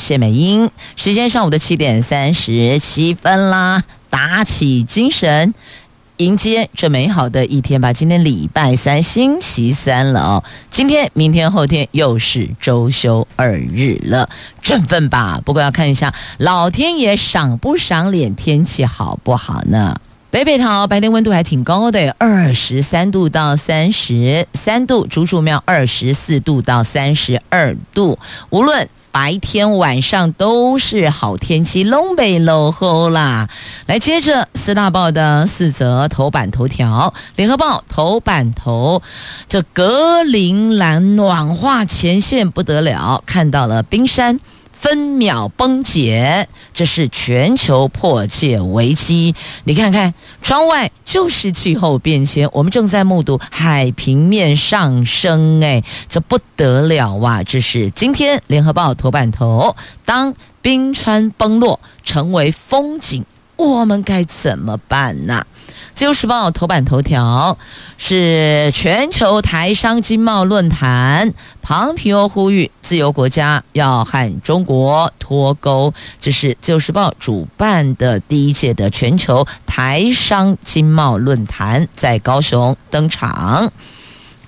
谢美英，时间上午的七点三十七分啦，打起精神，迎接这美好的一天吧。今天礼拜三，星期三了哦。今天、明天、后天又是周休二日了，振奋吧！不过要看一下老天爷赏不赏脸，天气好不好呢？北北桃白天温度还挺高的，二十三度到三十三度，竹竹苗二十四度到三十二度，无论。白天晚上都是好天气，龙北落后啦。来，接着四大报的四则头版头条。联合报头版头，这格陵兰暖化前线不得了，看到了冰山。分秒崩解，这是全球迫切危机。你看看窗外，就是气候变迁，我们正在目睹海平面上升。哎，这不得了哇！这是今天联合报头版头，当冰川崩落成为风景，我们该怎么办呢？自由时报头版头条是全球台商经贸论坛，庞皮欧呼吁自由国家要和中国脱钩。这是自由时报主办的第一届的全球台商经贸论坛在高雄登场。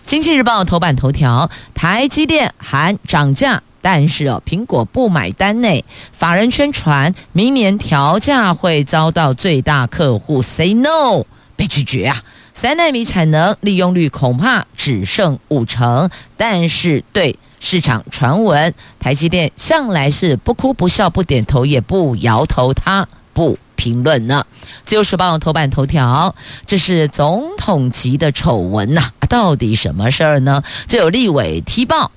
经济日报头版头条，台积电喊涨价，但是哦，苹果不买单呢。法人宣传明年调价会遭到最大客户 say no。被拒绝啊！三纳米产能利用率恐怕只剩五成，但是对市场传闻，台积电向来是不哭不笑不点头也不摇头，他不评论呢。自由时报头版头条，这是总统级的丑闻呐、到底什么事儿呢？这有立委踢爆。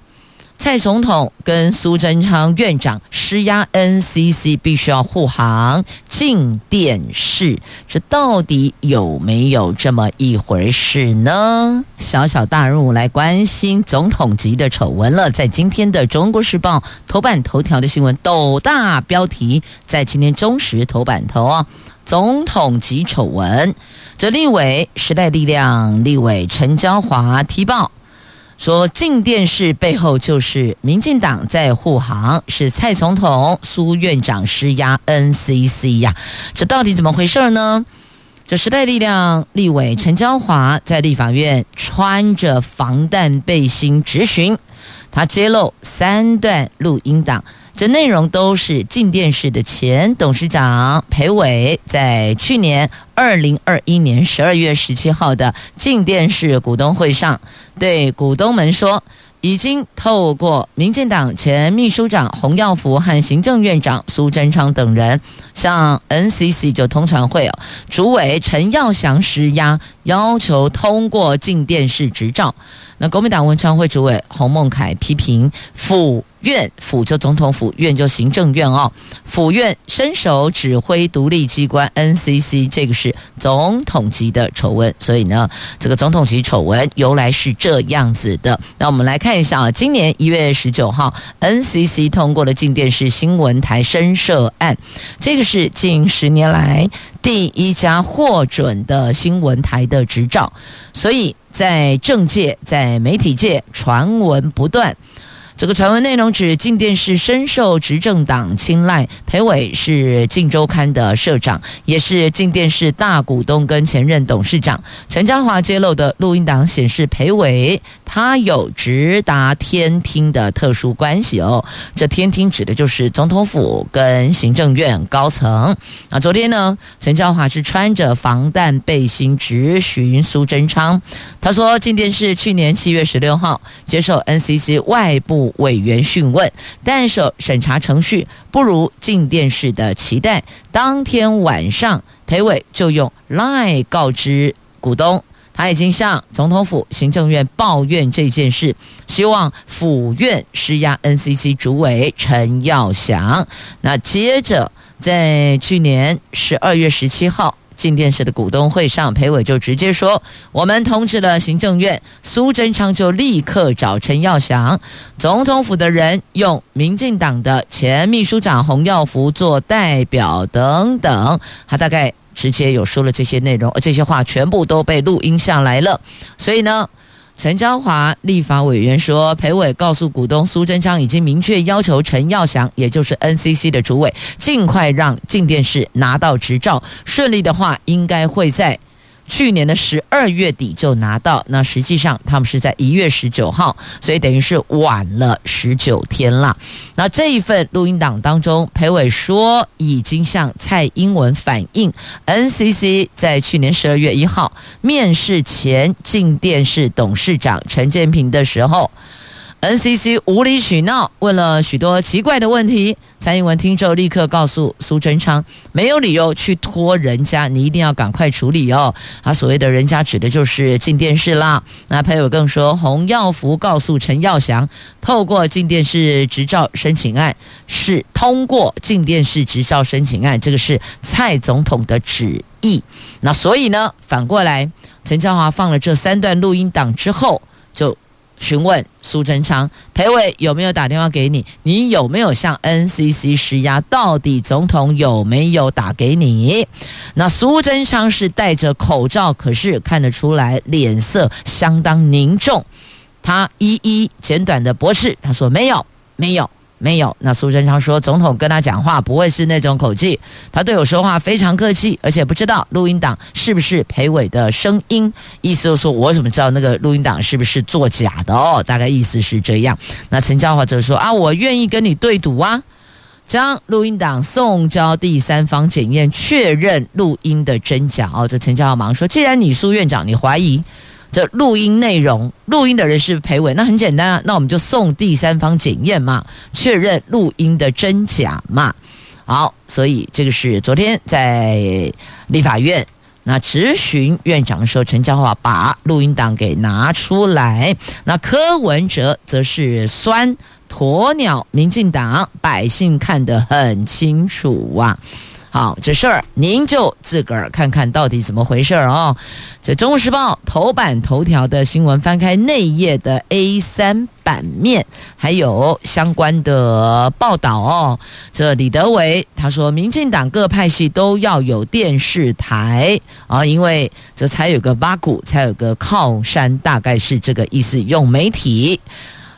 蔡总统跟苏贞昌院长施压 NCC 必须要护航静电视，这到底有没有这么一回事呢？小小大人物来关心总统级的丑闻了，在今天的《中国时报》头版头条的新闻，斗大标题，在今天中时头版头啊，总统级丑闻，这立委时代力量立委陈椒华踢爆。说静电视背后就是民进党在护航，是蔡总统、苏院长施压 NCC 呀，这到底怎么回事呢？这时代力量立委陈椒华在立法院穿着防弹背心执询，他揭露三段录音档。这内容都是静电视的前董事长裴伟在去年二零二一年十二月十七号的静电视股东会上，对股东们说，已经透过民进党前秘书长洪耀福和行政院长苏贞昌等人，向 NCC 就通常会哦主委陈耀祥施压，要求通过静电视执照。那国民党文传会主委洪孟楷批评府院府就总统府院就行政院哦，府院伸手指挥独立机关 NCC，这个是总统级的丑闻。所以呢，这个总统级丑闻由来是这样子的。那我们来看一下啊，今年一月十九号，NCC 通过了静电视新闻台申设案，这个是近十年来第一家获准的新闻台的执照，所以。在政界，在媒体界，传闻不断。这个传闻内容指，静电视深受执政党青睐。裴伟是《镜周刊》的社长，也是静电视大股东跟前任董事长。陈嘉华揭露的录音档显示，裴伟他有直达天听的特殊关系哦。这天听指的就是总统府跟行政院高层。啊，昨天呢，陈嘉华是穿着防弹背心直询苏贞昌。他说，静电视去年七月十六号接受 NCC 外部。委员讯问，但是审查程序不如静电视的期待。当天晚上，裴伟就用 LINE 告知股东，他已经向总统府行政院抱怨这件事，希望府院施压 NCC 主委陈耀祥。那接着在去年十二月十七号。进电视的股东会上，裴伟就直接说：“我们通知了行政院，苏贞昌就立刻找陈耀祥，总统府的人用民进党的前秘书长洪耀福做代表等等。”他大概直接有说了这些内容，这些话全部都被录音下来了。所以呢，陈昭华立法委员说，裴伟告诉股东苏贞昌，已经明确要求陈耀祥，也就是 NCC 的主委，尽快让镜电视拿到执照。顺利的话，应该会在。去年的十二月底就拿到，那实际上他们是在一月十九号，所以等于是晚了十九天了。那这一份录音档当中，裴伟说已经向蔡英文反映，NCC 在去年十二月一号面试前进电视董事长陈建平的时候。NCC 无理取闹，问了许多奇怪的问题。蔡英文听之后，立刻告诉苏贞昌，没有理由去拖人家，你一定要赶快处理哦。他所谓的人家指的就是进电视啦。那裴伟更说，洪耀福告诉陈耀祥，透过进电视执照申请案是通过进电视执照申请案，这个是蔡总统的旨意。那所以呢，反过来，陈昭华放了这三段录音档之后，就。询问苏贞昌，裴伟有没有打电话给你？你有没有向 NCC 施压？到底总统有没有打给你？那苏贞昌是戴着口罩，可是看得出来脸色相当凝重。他一一简短的驳斥，他说没有，没有。没有，那苏贞昌说，总统跟他讲话不会是那种口气，他对我说话非常客气，而且不知道录音档是不是裴伟的声音，意思就是说我怎么知道那个录音档是不是作假的哦？大概意思是这样。那陈昭华则说啊，我愿意跟你对赌啊，将录音档送交第三方检验，确认录音的真假哦。这陈昭华忙说，既然你苏院长你怀疑。这录音内容，录音的人是裴伟，那很简单啊，那我们就送第三方检验嘛，确认录音的真假嘛。好，所以这个是昨天在立法院那质询院长的时候，陈昭华把录音档给拿出来，那柯文哲则是酸鸵鸟，民进党百姓看得很清楚啊。好，这事儿您就自个儿看看到底怎么回事儿哦。这《中国时报》头版头条的新闻，翻开内页的 A 三版面，还有相关的报道哦。这李德维他说，民进党各派系都要有电视台啊，因为这才有个八股，才有个靠山，大概是这个意思。用媒体。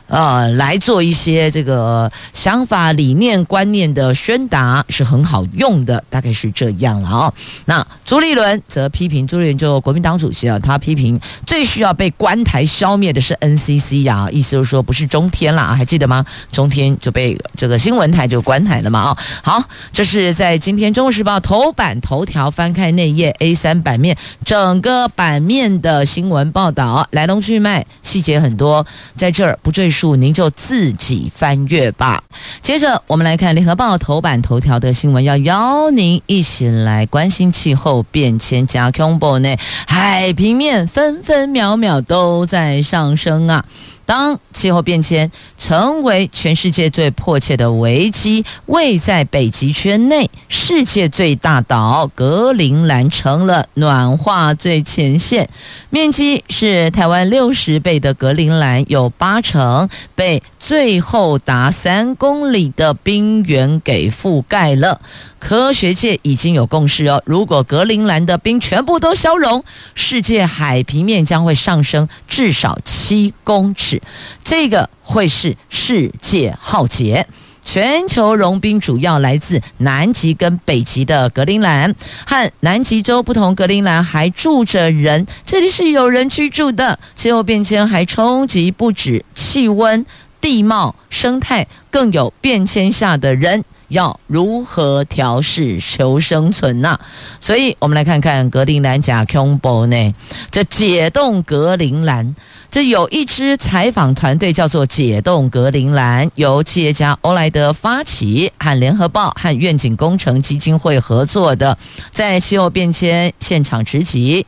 呃，来做一些这个想法、理念、观念的宣达是很好用的，大概是这样了啊、那朱立伦则批评，朱立伦就国民党主席啊，他批评最需要被关台消灭的是 NCC 呀、啊，意思就是说不是中天啦，还记得吗？中天就被这个新闻台就关台了嘛啊、好，这是在今天《中国时报》头版头条翻开内页 A 三版面，整个版面的新闻报道来龙去脉，细节很多，在这儿不赘述。您就自己翻阅吧。接着，我们来看《联合报》头版头条的新闻，要邀您一起来关心气候变迁。加 combo 呢，海平面分分秒秒都在上升啊！当气候变迁成为全世界最迫切的危机，位在北极圈内，世界最大岛格陵兰成了暖化最前线。面积是台湾六十倍的格陵兰，有八成被最后达三公里的冰原给覆盖了。科学界已经有共识哦，如果格陵兰的冰全部都消融，世界海平面将会上升至少七公尺，这个会是世界浩劫。全球融冰主要来自南极跟北极的格陵兰，和南极洲不同，格陵兰还住着人，这里是有人居住的。气候变迁还冲击不止气温、地貌、生态，更有变迁下的人。要如何调试求生存呢、所以我们来看看格陵兰假恐怖呢？这解冻格陵兰，这有一支采访团队叫做解冻格陵兰，由企业家欧莱德发起，和联合报和愿景工程基金会合作的，在气候变迁现场直击，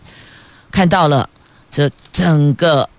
看到了这整个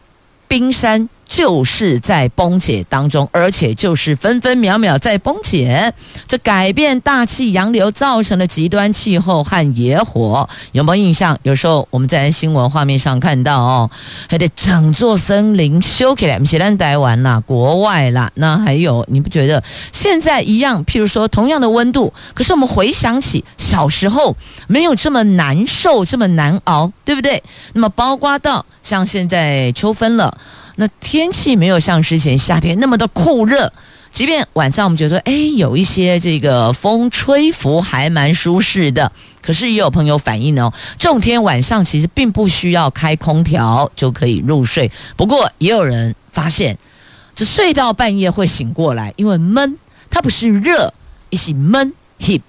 冰山。就是在崩解当中，而且就是分分秒秒在崩解。这改变大气洋流造成的极端气候和野火，有没有印象？有时候我们在新闻画面上看到哦，还得整座森林修起来，不是咱台湾啦，国外啦。那还有，你不觉得现在一样？譬如说，同样的温度，可是我们回想起小时候，没有这么难受，这么难熬，对不对？那么包括到像现在秋分了。那天气没有像之前夏天那么的酷热，即便晚上我们觉得说，哎，有一些这个风吹拂还蛮舒适的，可是也有朋友反映哦，这种天晚上其实并不需要开空调就可以入睡。不过也有人发现，这睡到半夜会醒过来，因为闷，它不是热，一是闷嘿。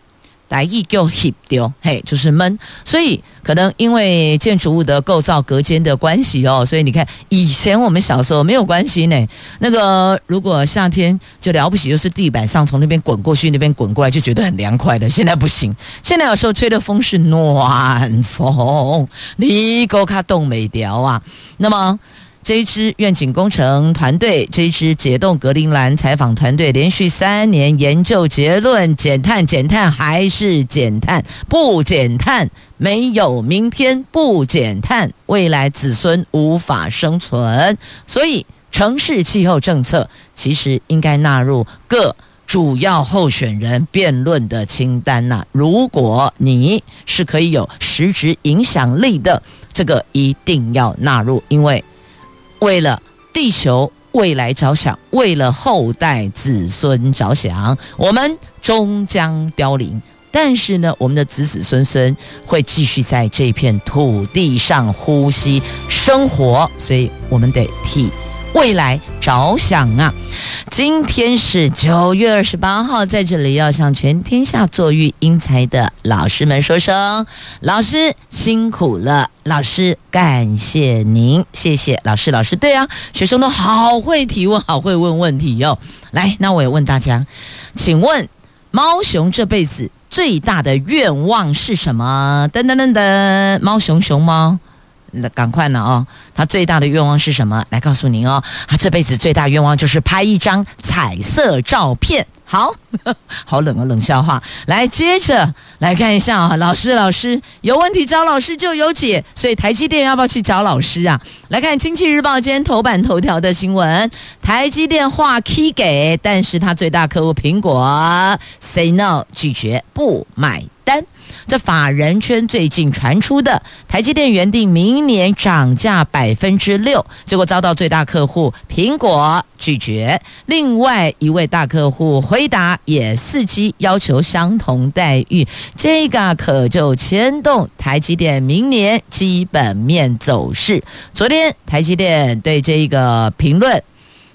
来意就 heat 丢，嘿，就是闷，所以可能因为建筑物的构造隔间的关系哦，所以你看以前我们小时候没有关系呢。那个如果夏天就了不起，就是地板上从那边滚过去，那边滚过来就觉得很凉快的。现在不行，现在有时候吹的风是暖风，你够卡冻没掉啊。那么。这支愿景工程团队，这支解冻格陵兰采访团队，连续三年研究结论：减碳、减碳还是减碳，不减碳没有明天，不减碳未来子孙无法生存。所以，城市气候政策其实应该纳入各主要候选人辩论的清单呐。如果你是可以有实质影响力的，这个一定要纳入，因为。为了地球未来着想，为了后代子孙着想，我们终将凋零。但是呢，我们的子子孙孙会继续在这片土地上呼吸生活，所以我们得替。未来着想啊！今天是九月二十八号，在这里要向全天下做育英才的老师们说声：老师辛苦了，老师感谢您，谢谢老师。老师对啊，学生都好会提问，好会问问题哟。来，那我也问大家，请问猫熊这辈子最大的愿望是什么？噔噔噔噔，猫熊熊猫。那赶快呢哦，他最大的愿望是什么？来告诉您哦，他这辈子最大愿望就是拍一张彩色照片。好，好冷啊，冷笑话。来，接着来看一下啊，老师，老师有问题找老师就有解，所以台积电要不要去找老师啊？来看《经济日报》今天头版头条的新闻，台积电话 key 给，但是他最大客户苹果 say no 拒绝不买。这法人圈最近传出的台积电原定明年涨价百分之六，结果遭到最大客户苹果拒绝。另外一位大客户回答也伺机要求相同待遇，这个可就牵动台积电明年基本面走势。昨天台积电对这个评论。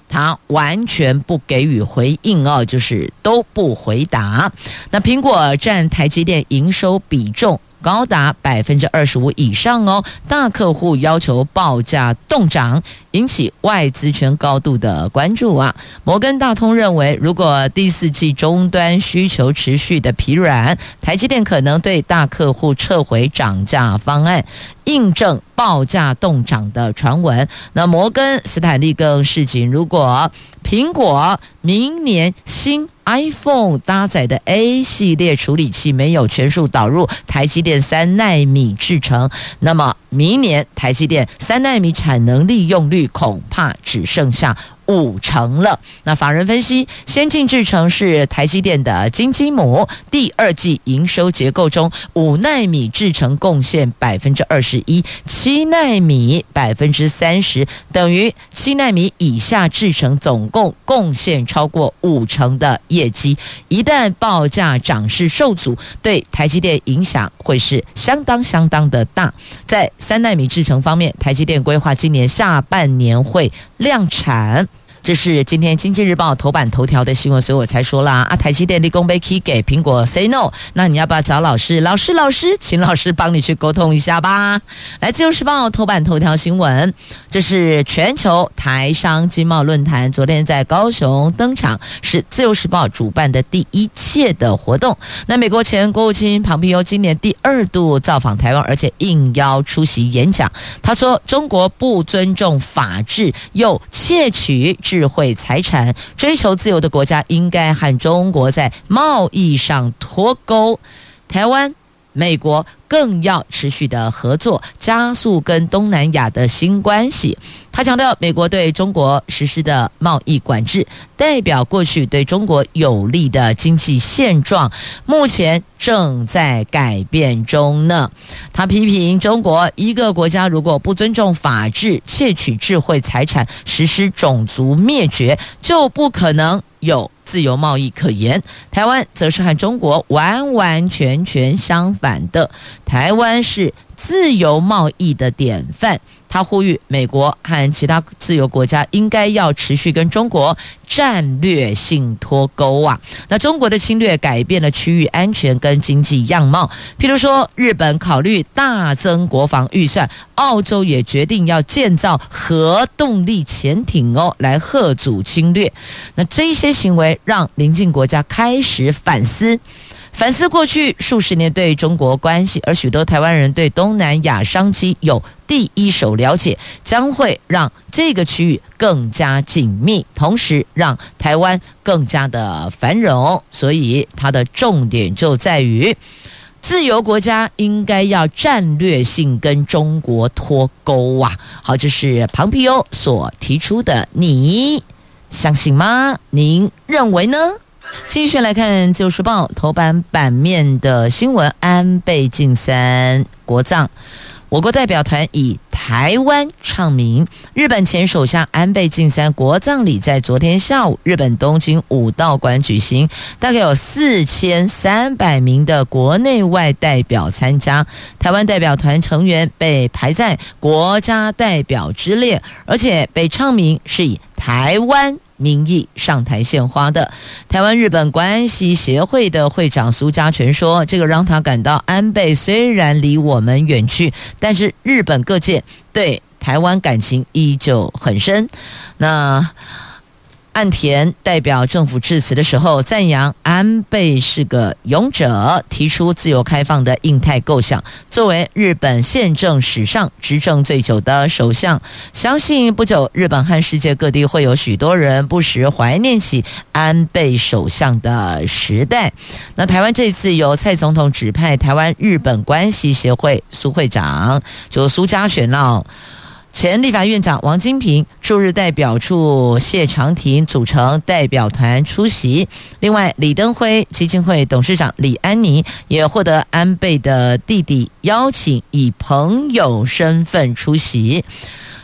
他完全不给予回应啊，就是都不回答。那苹果占台积电营收比重高达百分之二十五以上哦，大客户要求报价动涨，引起外资圈高度的关注啊。摩根大通认为，如果第四季终端需求持续的疲软，台积电可能对大客户撤回涨价方案。印证报价动涨的传闻。那摩根斯坦利更示警，如果苹果明年新 iPhone 搭载的 A 系列处理器没有全数导入台积电三纳米制程，那么明年台积电三纳米产能利用率恐怕只剩下。五成了。那法人分析，先进制程是台积电的金鸡母，第二季营收结构中，五纳米制程贡献百分之二十一，七纳米百分之三十，等于七纳米以下制程总共贡献超过五成的业绩。一旦报价涨势受阻，对台积电影响会是相当相当的大。在三纳米制程方面，台积电规划今年下半年会量产。这是今天《经济日报》头版头条的新闻，所以我才说啦啊，台积电立功杯 key 给苹果 say no，那你要不要找老师？老师，老师，请老师帮你去沟通一下吧。来，《自由时报》头版头条新闻，这是全球台商经贸论坛，昨天在高雄登场，是《自由时报》主办的第一届的活动。那美国前国务卿庞皮欧今年第二度造访台湾，而且应邀出席演讲。他说：“中国不尊重法治，又窃取智慧财产，追求自由的国家应该和中国在贸易上脱钩。台湾、美国更要持续的合作，加速跟东南亚的新关系。”他强调，美国对中国实施的贸易管制，代表过去对中国有利的经济现状，目前正在改变中呢。他批评中国一个国家如果不尊重法治、窃取智慧财产、实施种族灭绝，就不可能有自由贸易可言。台湾则是和中国完完全全相反的，台湾是自由贸易的典范。他呼吁美国和其他自由国家应该要持续跟中国战略性脱钩啊！那中国的侵略改变了区域安全跟经济样貌，譬如说日本考虑大增国防预算，澳洲也决定要建造核动力潜艇哦，来贺阻侵略。那这些行为让邻近国家开始反思。反思过去数十年对中国关系，而许多台湾人对东南亚商机有第一手了解，将会让这个区域更加紧密，同时让台湾更加的繁荣。所以它的重点就在于，自由国家应该要战略性跟中国脱钩啊！好，这是庞皮欧所提出的，你相信吗？您认为呢？继续来看《自由时报》头版版面的新闻：安倍晋三国葬，我国代表团以台湾唱名。日本前首相安倍晋三国葬礼在昨天下午，日本东京武道馆举行，大概有四千三百名的国内外代表参加。台湾代表团成员被排在国家代表之列，而且被唱名是以台湾。名义上台献花的台湾日本关系协会的会长苏家全说：“这个让他感到，安倍虽然离我们远去，但是日本各界对台湾感情依旧很深。”那。岸田代表政府致辞的时候，赞扬安倍是个勇者，提出自由开放的印太构想。作为日本宪政史上执政最久的首相，相信不久日本和世界各地会有许多人不时怀念起安倍首相的时代。那台湾这次由蔡总统指派台湾日本关系协会苏会长，就苏嘉全闹。前立法院长王金平驻日代表处谢长廷组成代表团出席，另外李登辉基金会董事长李安妮也获得安倍的弟弟邀请，以朋友身份出席。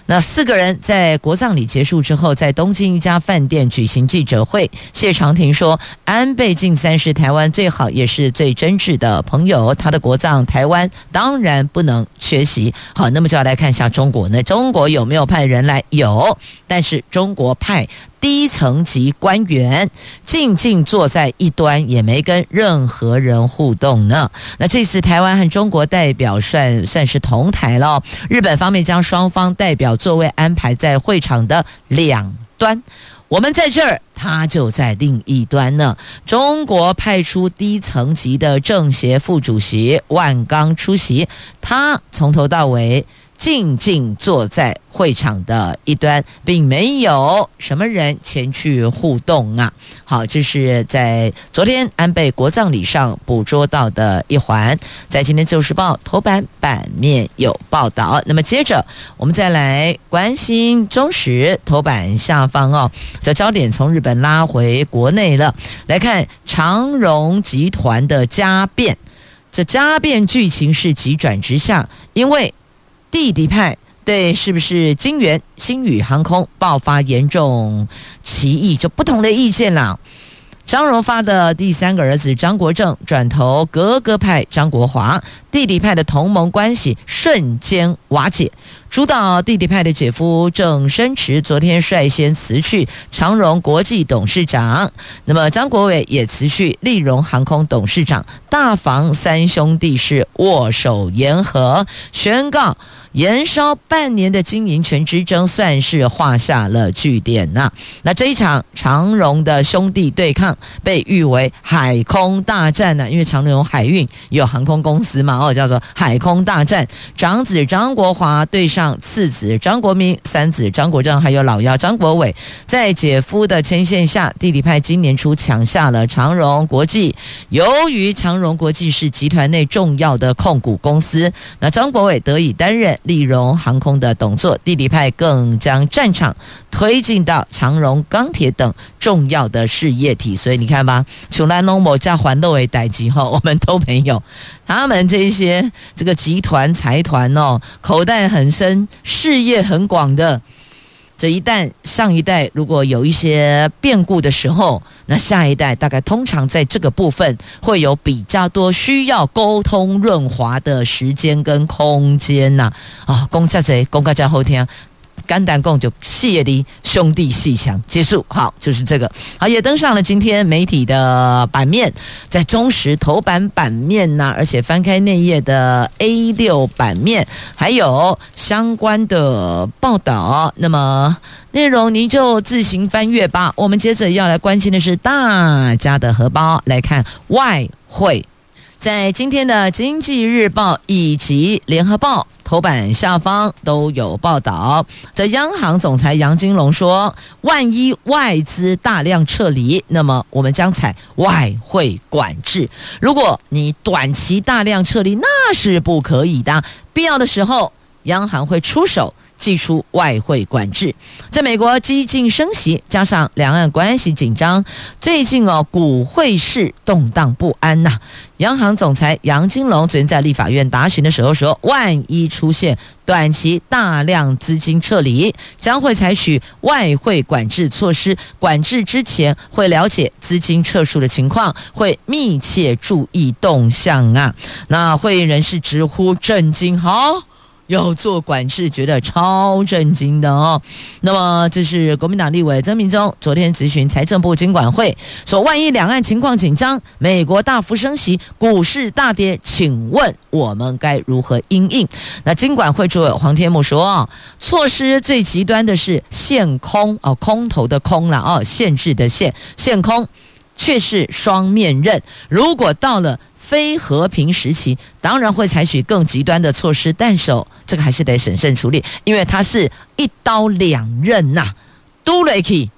那四个人在国葬礼结束之后，在东京一家饭店举行记者会。谢长廷说：“安倍晋三是台湾最好也是最真挚的朋友，他的国葬台湾当然不能缺席。”好，那么就要来看一下中国呢？中国有没有派人来？有，但是中国派。低层级官员静静坐在一端，也没跟任何人互动呢。那这次台湾和中国代表算算是同台了。日本方面将双方代表座位安排在会场的两端，我们在这儿，他就在另一端呢。中国派出低层级的政协副主席万钢出席，他从头到尾。静静坐在会场的一端，并没有什么人前去互动啊。好，这是在昨天安倍国葬礼上捕捉到的一环，在今天《自由时报》头版版面有报道。那么接着我们再来关心中时头版下方哦，这焦点从日本拉回国内了。来看长荣集团的家变，这家变剧情是急转直下，因为。弟弟派对是不是金圆星宇航空爆发严重歧义，就不同的意见啦。张荣发的第三个儿子张国正转投格格派张国华，弟弟派的同盟关系瞬间瓦解。主导弟弟派的姐夫郑生池昨天率先辞去长荣国际董事长，那么张国伟也辞去立荣航空董事长，大房三兄弟是握手言和，宣告。延烧半年的经营权之争算是画下了句点呐。那这一场长荣的兄弟对抗被誉为海空大战呢，因为长荣海运有航空公司嘛，哦，叫做海空大战。长子张国华对上次子张国明，三子张国政还有老幺张国伟，在姐夫的牵线下，弟弟派今年初抢下了长荣国际。由于长荣国际是集团内重要的控股公司，那张国伟得以担任。利荣航空的董座，弟弟派更将战场推进到长荣钢铁等重要的事业体，所以你看吧，从来龙某家环路为代级后，我们都没有他们这些这个集团财团哦，口袋很深，事业很广的。这一旦上一代如果有一些变故的时候，那下一代大概通常在这个部分会有比较多需要沟通润滑的时间跟空间呐。啊，公家贼，公家在后天。肝胆共就谢的兄弟鬩墙结束，好，就是这个，好，也登上了今天媒体的版面，在中时头版版面呐、而且翻开内页的 A 六版面，还有相关的报道。那么内容您就自行翻阅吧。我们接着要来关心的是大家的荷包，来看外汇。在今天的《经济日报》以及《联合报》头版下方都有报道。这央行总裁杨金龙说：“万一外资大量撤离，那么我们将采外汇管制。如果你短期大量撤离，那是不可以的。必要的时候，央行会出手。”祭出外汇管制，在美国激进升息，加上两岸关系紧张，最近哦，股汇市动荡不安呐、央行总裁杨金龙昨天在立法院答询的时候说，万一出现短期大量资金撤离，将会采取外汇管制措施。管制之前会了解资金撤出的情况，会密切注意动向啊。那会议人士直呼震惊，好。要做管制，觉得超震惊的哦。那么，这是国民党立委曾铭宗昨天质询财政部经管会，说万一两岸情况紧张，美国大幅升息，股市大跌，请问我们该如何应应？那经管会主委黄天牧说，措施最极端的是限空哦，空头的空了哦，限制的限，限空却是双面刃。如果到了非和平时期，当然会采取更极端的措施，但是这个还是得审慎处理，因为它是一刀两刃呐、啊，都雷克。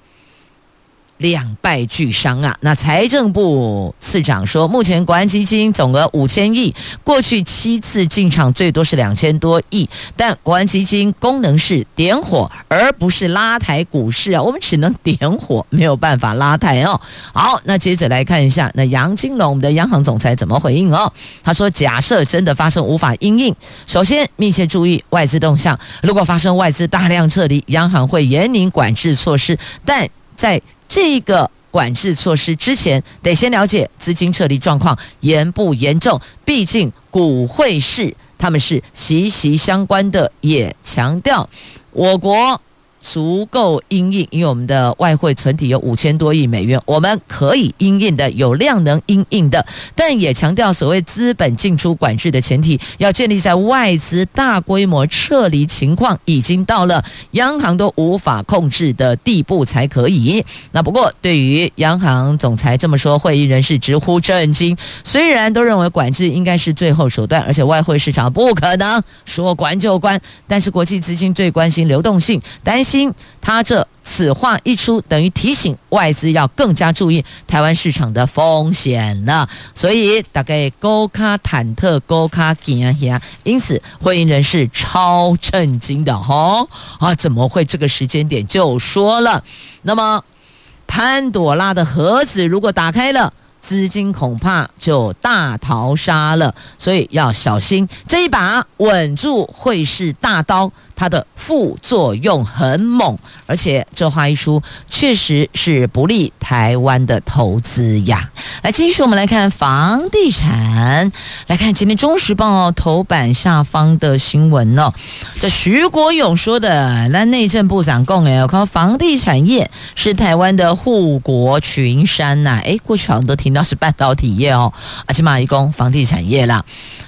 两败俱伤啊！那财政部次长说，目前国安基金总额五千亿，过去七次进场最多是两千多亿，但国安基金功能是点火，而不是拉抬股市啊。我们只能点火，没有办法拉抬哦。好，那接着来看一下，那杨金龙我们的央行总裁怎么回应哦？他说，假设真的发生无法因应，首先密切注意外资动向，如果发生外资大量撤离，央行会严厉管制措施，但在这个管制措施之前，得先了解资金撤离状况严不严重。毕竟股汇市他们是息息相关的，也强调我国。足够因应，因为我们的外汇存底有五千多亿美元，我们可以因应的，有量能因应的，但也强调所谓资本进出管制的前提，要建立在外资大规模撤离情况已经到了央行都无法控制的地步才可以。那不过，对于央行总裁这么说，会议人士直呼震惊。虽然都认为管制应该是最后手段，而且外汇市场不可能说关就关，但是国际资金最关心流动性，担心。他这此话一出，等于提醒外资要更加注意台湾市场的风险了。所以大概高卡忐忑，高卡惊吓，因此会议人士超震惊的哈啊！怎么会这个时间点就说了？那么潘朵拉的盒子如果打开了，资金恐怕就大逃杀了。所以要小心这一把稳住会是大刀。它的副作用很猛，而且这话一出，确实是不利台湾的投资呀。来，继续我们来看房地产，来看今天《中时报》头版下方的新闻哦。这徐国勇说的，那内政部长讲哎，靠房地产业是台湾的护国群山呐。哎，过去好像都听到是半导体业哦，啊，起码一共房地产业啦。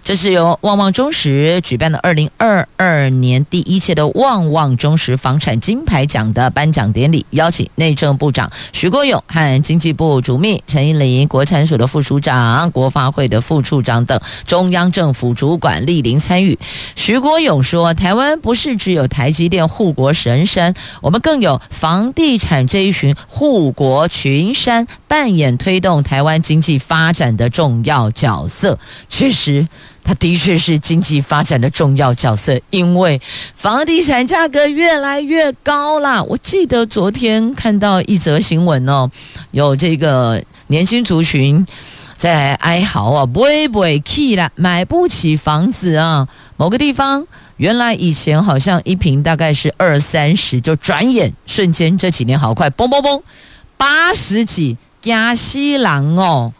这是由旺旺中时举办的二零二二年第一届的旺旺中时房产金牌奖的颁奖典礼，邀请内政部长徐国勇和经济部主秘陈怡林、国产署的副署长、国发会的副处长等中央政府主管莅临参与。徐国勇说：“台湾不是只有台积电护国神山，我们更有房地产这一群护国群山，扮演推动台湾经济发展的重要角色。”确实。它的确是经济发展的重要角色，因为房地产价格越来越高啦。我记得昨天看到一则新闻哦，有这个年轻族群在哀嚎啊，不不会气了，买不起房子啊。某个地方原来以前好像一平大概是二三十，就转眼瞬间这几年好快，嘣嘣嘣，八十几加西郎哦。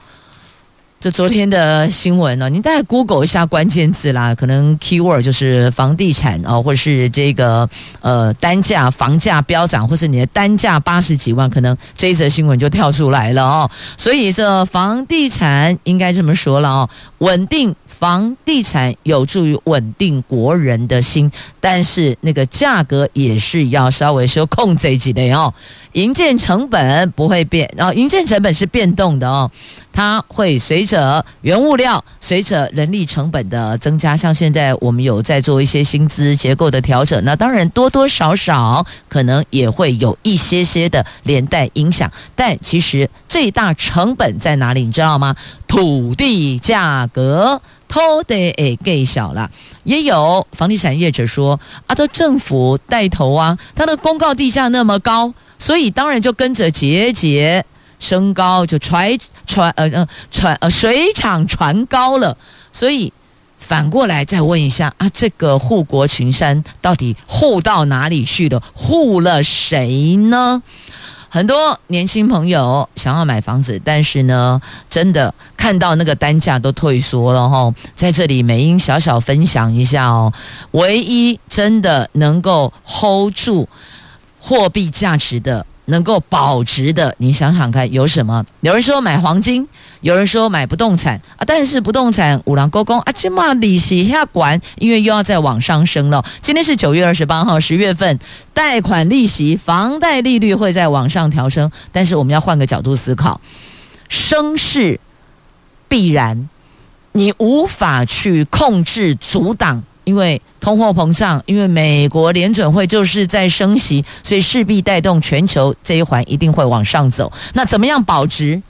这昨天的新闻呢，你大概 Google 一下关键字啦，可能 keyword 就是房地产哦，或是这个呃单价房价飙涨，或是你的单价八十几万，可能这一则新闻就跳出来了哦。所以这房地产应该这么说了哦，稳定。房地产有助于稳定国人的心，但是那个价格也是要稍微说控制几的哦。营建成本不会变，然后营建成本是变动的哦，它会随着原物料、随着人力成本的增加。像现在我们有在做一些薪资结构的调整，那当然多多少少可能也会有一些些的连带影响。但其实最大成本在哪里？你知道吗？土地价格。偷得诶，给小了，也有房地产业者说啊，这政府带头啊，他的公告地价那么高，所以当然就跟着节节升高，就船船呃呃船呃水涨船高了。所以反过来再问一下啊，这个护国群山到底护到哪里去了？护了谁呢？很多年轻朋友想要买房子，但是呢，真的看到那个单价都退缩了哈。在这里，美英小小分享一下哦，唯一真的能够 hold 住货币价值的。能够保值的，你想想看有什么？有人说买黄金，有人说买不动产啊，但是不动产五郎高工啊，起码利息要管，因为又要再往上升了。今天是九月二十八号，十月份贷款利息、房贷利率会再往上调升，但是我们要换个角度思考，升势必然，你无法去控制阻挡。因为通货膨胀，因为美国联准会就是在升息，所以势必带动全球这一环一定会往上走。那怎么样保值？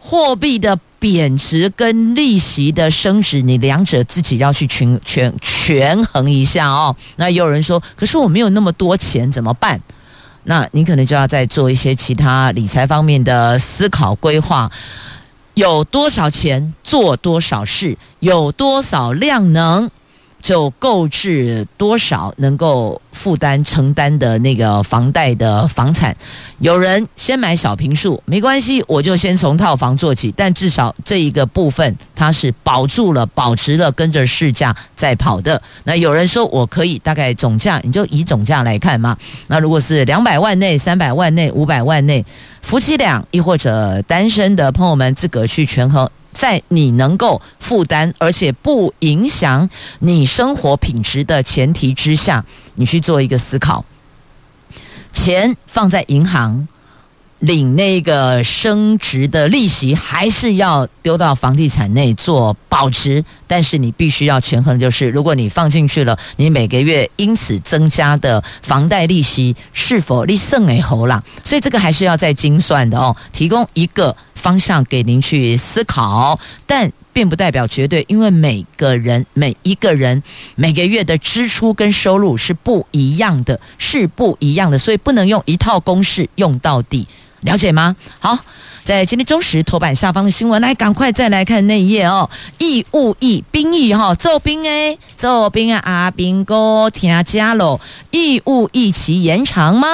货币的贬值跟利息的升值，你两者自己要去权权权衡一下哦。那也有人说，可是我没有那么多钱，怎么办？那你可能就要再做一些其他理财方面的思考规划。有多少钱做多少事，有多少量能。就购置多少能够负担承担的那个房贷的房产，有人先买小平数没关系，我就先从套房做起，但至少这一个部分它是保住了、保值了，跟着市价在跑的。那有人说我可以大概总价，你就以总价来看嘛。那如果是两百万内、三百万内、五百万内，夫妻俩亦或者单身的朋友们自个去权衡。在你能够负担，而且不影响你生活品质的前提之下，你去做一个思考。钱放在银行。领那个升值的利息，还是要丢到房地产内做保值，但是你必须要权衡，就是如果你放进去了，你每个月因此增加的房贷利息是否利胜诶侯啦？所以这个还是要再精算的哦。提供一个方向给您去思考，但并不代表绝对，因为每个人每一个人每个月的支出跟收入是不一样的，是不一样的，所以不能用一套公式用到底。了解吗？好。在今天中时头版下方的新闻，来赶快再来看内页哦。义务役兵役哈，做兵诶，做兵啊，阿兵哥听家喽。义务役期延长吗？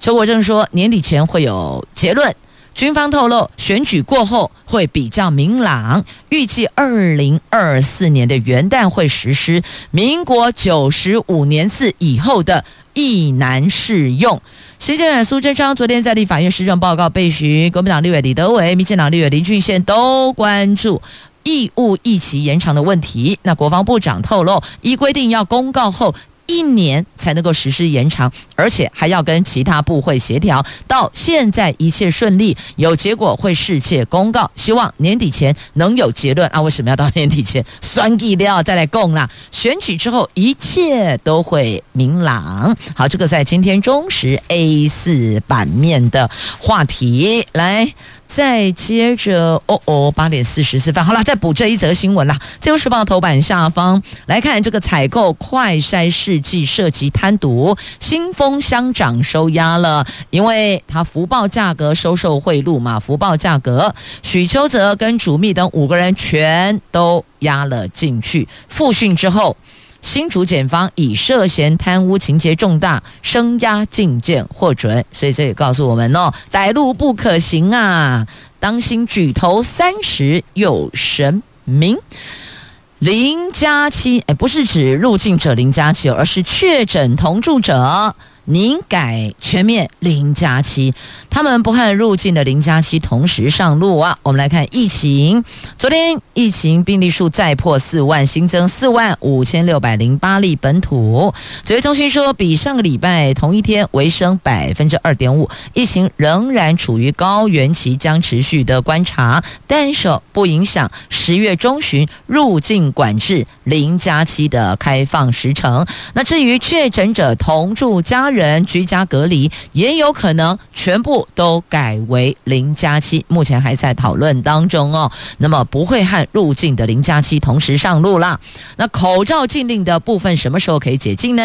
邱国正说年底前会有结论。军方透露，选举过后会比较明朗，预计二零二四年的元旦会实施民国九十五年次以后的役男适用。行政院苏贞昌昨天在立法院施政报告被询，国民党立委李德伟、民进党立委林俊宪都关注义务役期延长的问题。那国防部长透露，依规定要公告后。一年才能够实施延长，而且还要跟其他部会协调。到现在一切顺利，有结果会适切公告，希望年底前能有结论啊！为什么要到年底前？算计了再来供啦。选举之后一切都会明朗。好，这个在今天中时 A 四版面的话题来。再接着，哦哦，八点四十四分，好了，再补这一则新闻啦。自由时报头版下方来看，这个采购快筛试剂涉及贪渎，新丰乡长收押了，因为他福报价格收受贿赂嘛，福报价格，许秋泽跟主秘等五个人全都押了进去，复讯之后。新竹检方以涉嫌贪污情节重大，声押禁见获准，所以这也告诉我们哦，歹路不可行啊！当心举头三尺有神明。零加七，哎，不是指入境者零加七，而是确诊同住者。您改全面零加七，他们不和入境的零加七同时上路啊！我们来看疫情，昨天疫情病例数再破四万，新增四万五千六百零八例本土。指挥中心说，比上个礼拜同一天微升百分之二点五，疫情仍然处于高原期，将持续的观察，但是不影响十月中旬入境管制零加七的开放时程。那至于确诊者同住家人。人居家隔离也有可能全部都改为零加七，目前还在讨论当中哦。那么不会和入境的零加七同时上路啦。那口罩禁令的部分什么时候可以解禁呢？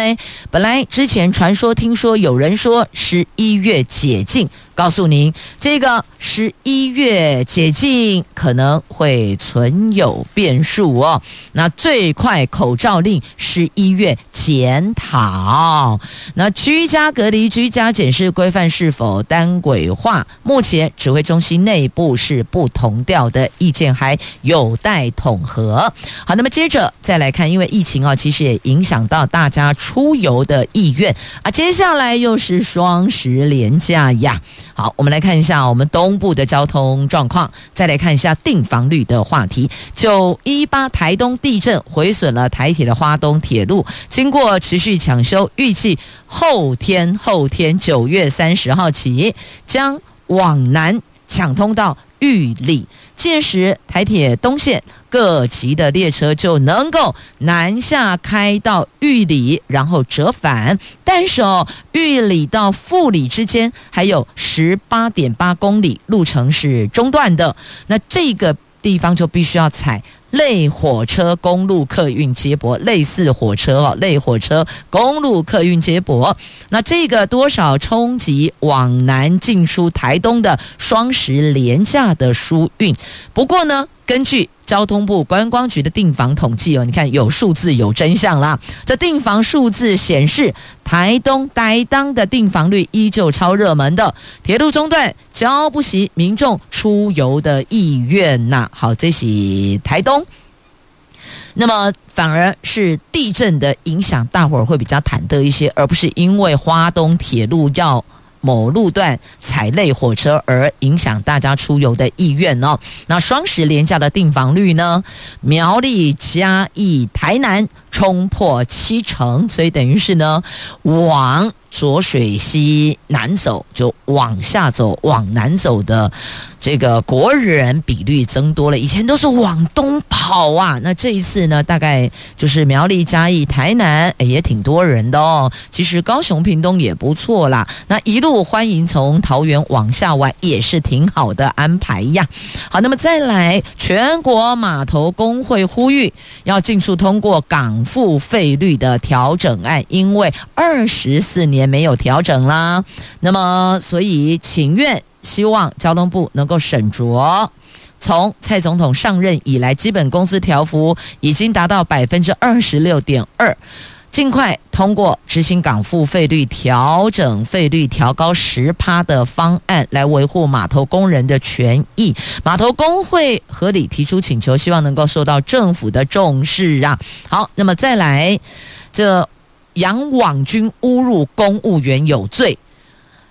本来之前传说听说有人说十一月解禁。告诉您，这个十一月解禁可能会存有变数哦。那最快口罩令十一月检讨。那居家隔离、居家检视规范是否单轨化？目前指挥中心内部是不同调的意见，还有待统合。好，那么接着再来看，因为疫情啊，其实也影响到大家出游的意愿啊。接下来又是双十连假呀。好，我们来看一下我们东部的交通状况，再来看一下订房率的话题。九一八台东地震毁损了台铁的花东铁路，经过持续抢修，预计后天后天九月三十号起将往南抢通到玉里，届时台铁东线。各级的列车就能够南下开到玉里，然后折返。但是哦，玉里到富里之间还有十八点八公里路程是中断的，那这个地方就必须要踩。类火车公路客运接驳，类似火车哦，类火车公路客运接驳，那这个多少冲击往南进出台东的双十连假的疏运？不过呢，根据交通部观光局的订房统计哦，你看有数字有真相啦。这订房数字显示，台东台当的订房率依旧超热门的，铁路中断浇不起民众出游的意愿呐。好，这是台东。那么反而是地震的影响，大伙儿会比较忐忑一些，而不是因为花东铁路要。某路段踩累火车而影响大家出游的意愿哦。那双十廉价的订房率呢？苗栗、嘉义、台南冲破七成，所以等于是呢，往浊水溪南走，就往下走，往南走的。这个国人比率增多了，以前都是往东跑啊。那这一次呢，大概就是苗栗、嘉义、台南，哎，也挺多人的哦。其实高雄、屏东也不错啦。那一路欢迎从桃园往下玩，也是挺好的安排呀。好，那么再来，全国码头工会呼吁要尽速通过港付费率的调整案，因为二十四年没有调整啦。那么，所以请愿。希望交通部能够审酌，从蔡总统上任以来，基本工资调幅已经达到百分之二十六点二。尽快通过执行港付费率调整费率调高十趴的方案，来维护码头工人的权益。码头工会合理提出请求，希望能够受到政府的重视啊。好，那么再来，这杨网军侮辱公务员有罪，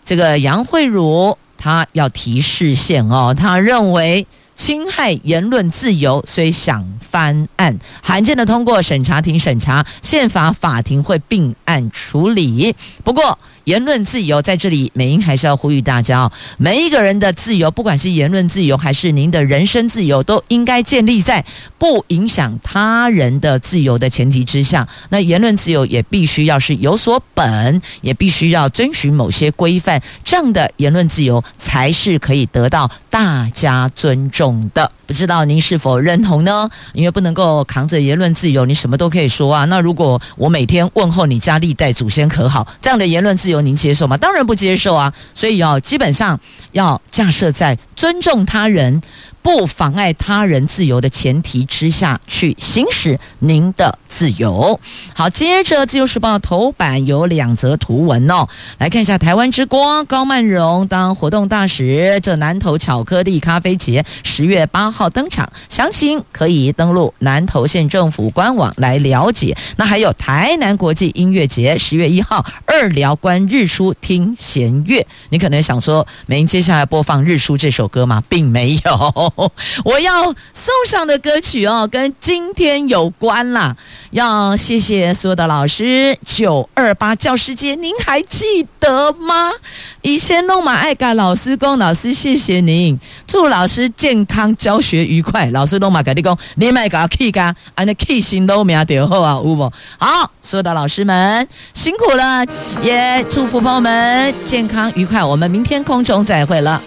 这个杨慧茹他要提示宪哦，他认为。侵害言论自由，所以想翻案，罕见的通过审查庭审查，宪法法庭会并案处理。不过，言论自由在这里，美英还是要呼吁大家哦，每一个人的自由，不管是言论自由还是您的人身自由，都应该建立在不影响他人的自由的前提之下。那言论自由也必须要是有所本，也必须要遵循某些规范，这样的言论自由才是可以得到大家尊重的。不知道您是否认同呢？因为不能够扛着言论自由，你什么都可以说啊。那如果我每天问候你家历代祖先可好，这样的言论自由由您接受吗？当然不接受啊。所以要基本上要架设在尊重他人，不妨碍他人自由的前提之下去行使您的自由。好，接着《自由时报》头版有两则图文哦，来看一下台湾之光高曼荣当活动大使，这南投巧克力咖啡节十月八号登场，详情可以登录南投县政府官网来了解。那还有台南国际音乐节十月一号二寮观日出听弦乐，你可能想说，您接下来播放《日出》这首歌吗？并没有。我要送上的歌曲哦，跟今天有关啦。要谢谢所有的老师，九二八教师节，您还记得吗？以前弄马爱嘎老师公老师，谢谢您，祝老师健康教学愉快。老师弄马嘎地公，你买个 K 嘎，安的 K 心都没掉好啊，有无？好，所有的老师们辛苦了，也祝福朋友们健康愉快。我们明天空中再会了。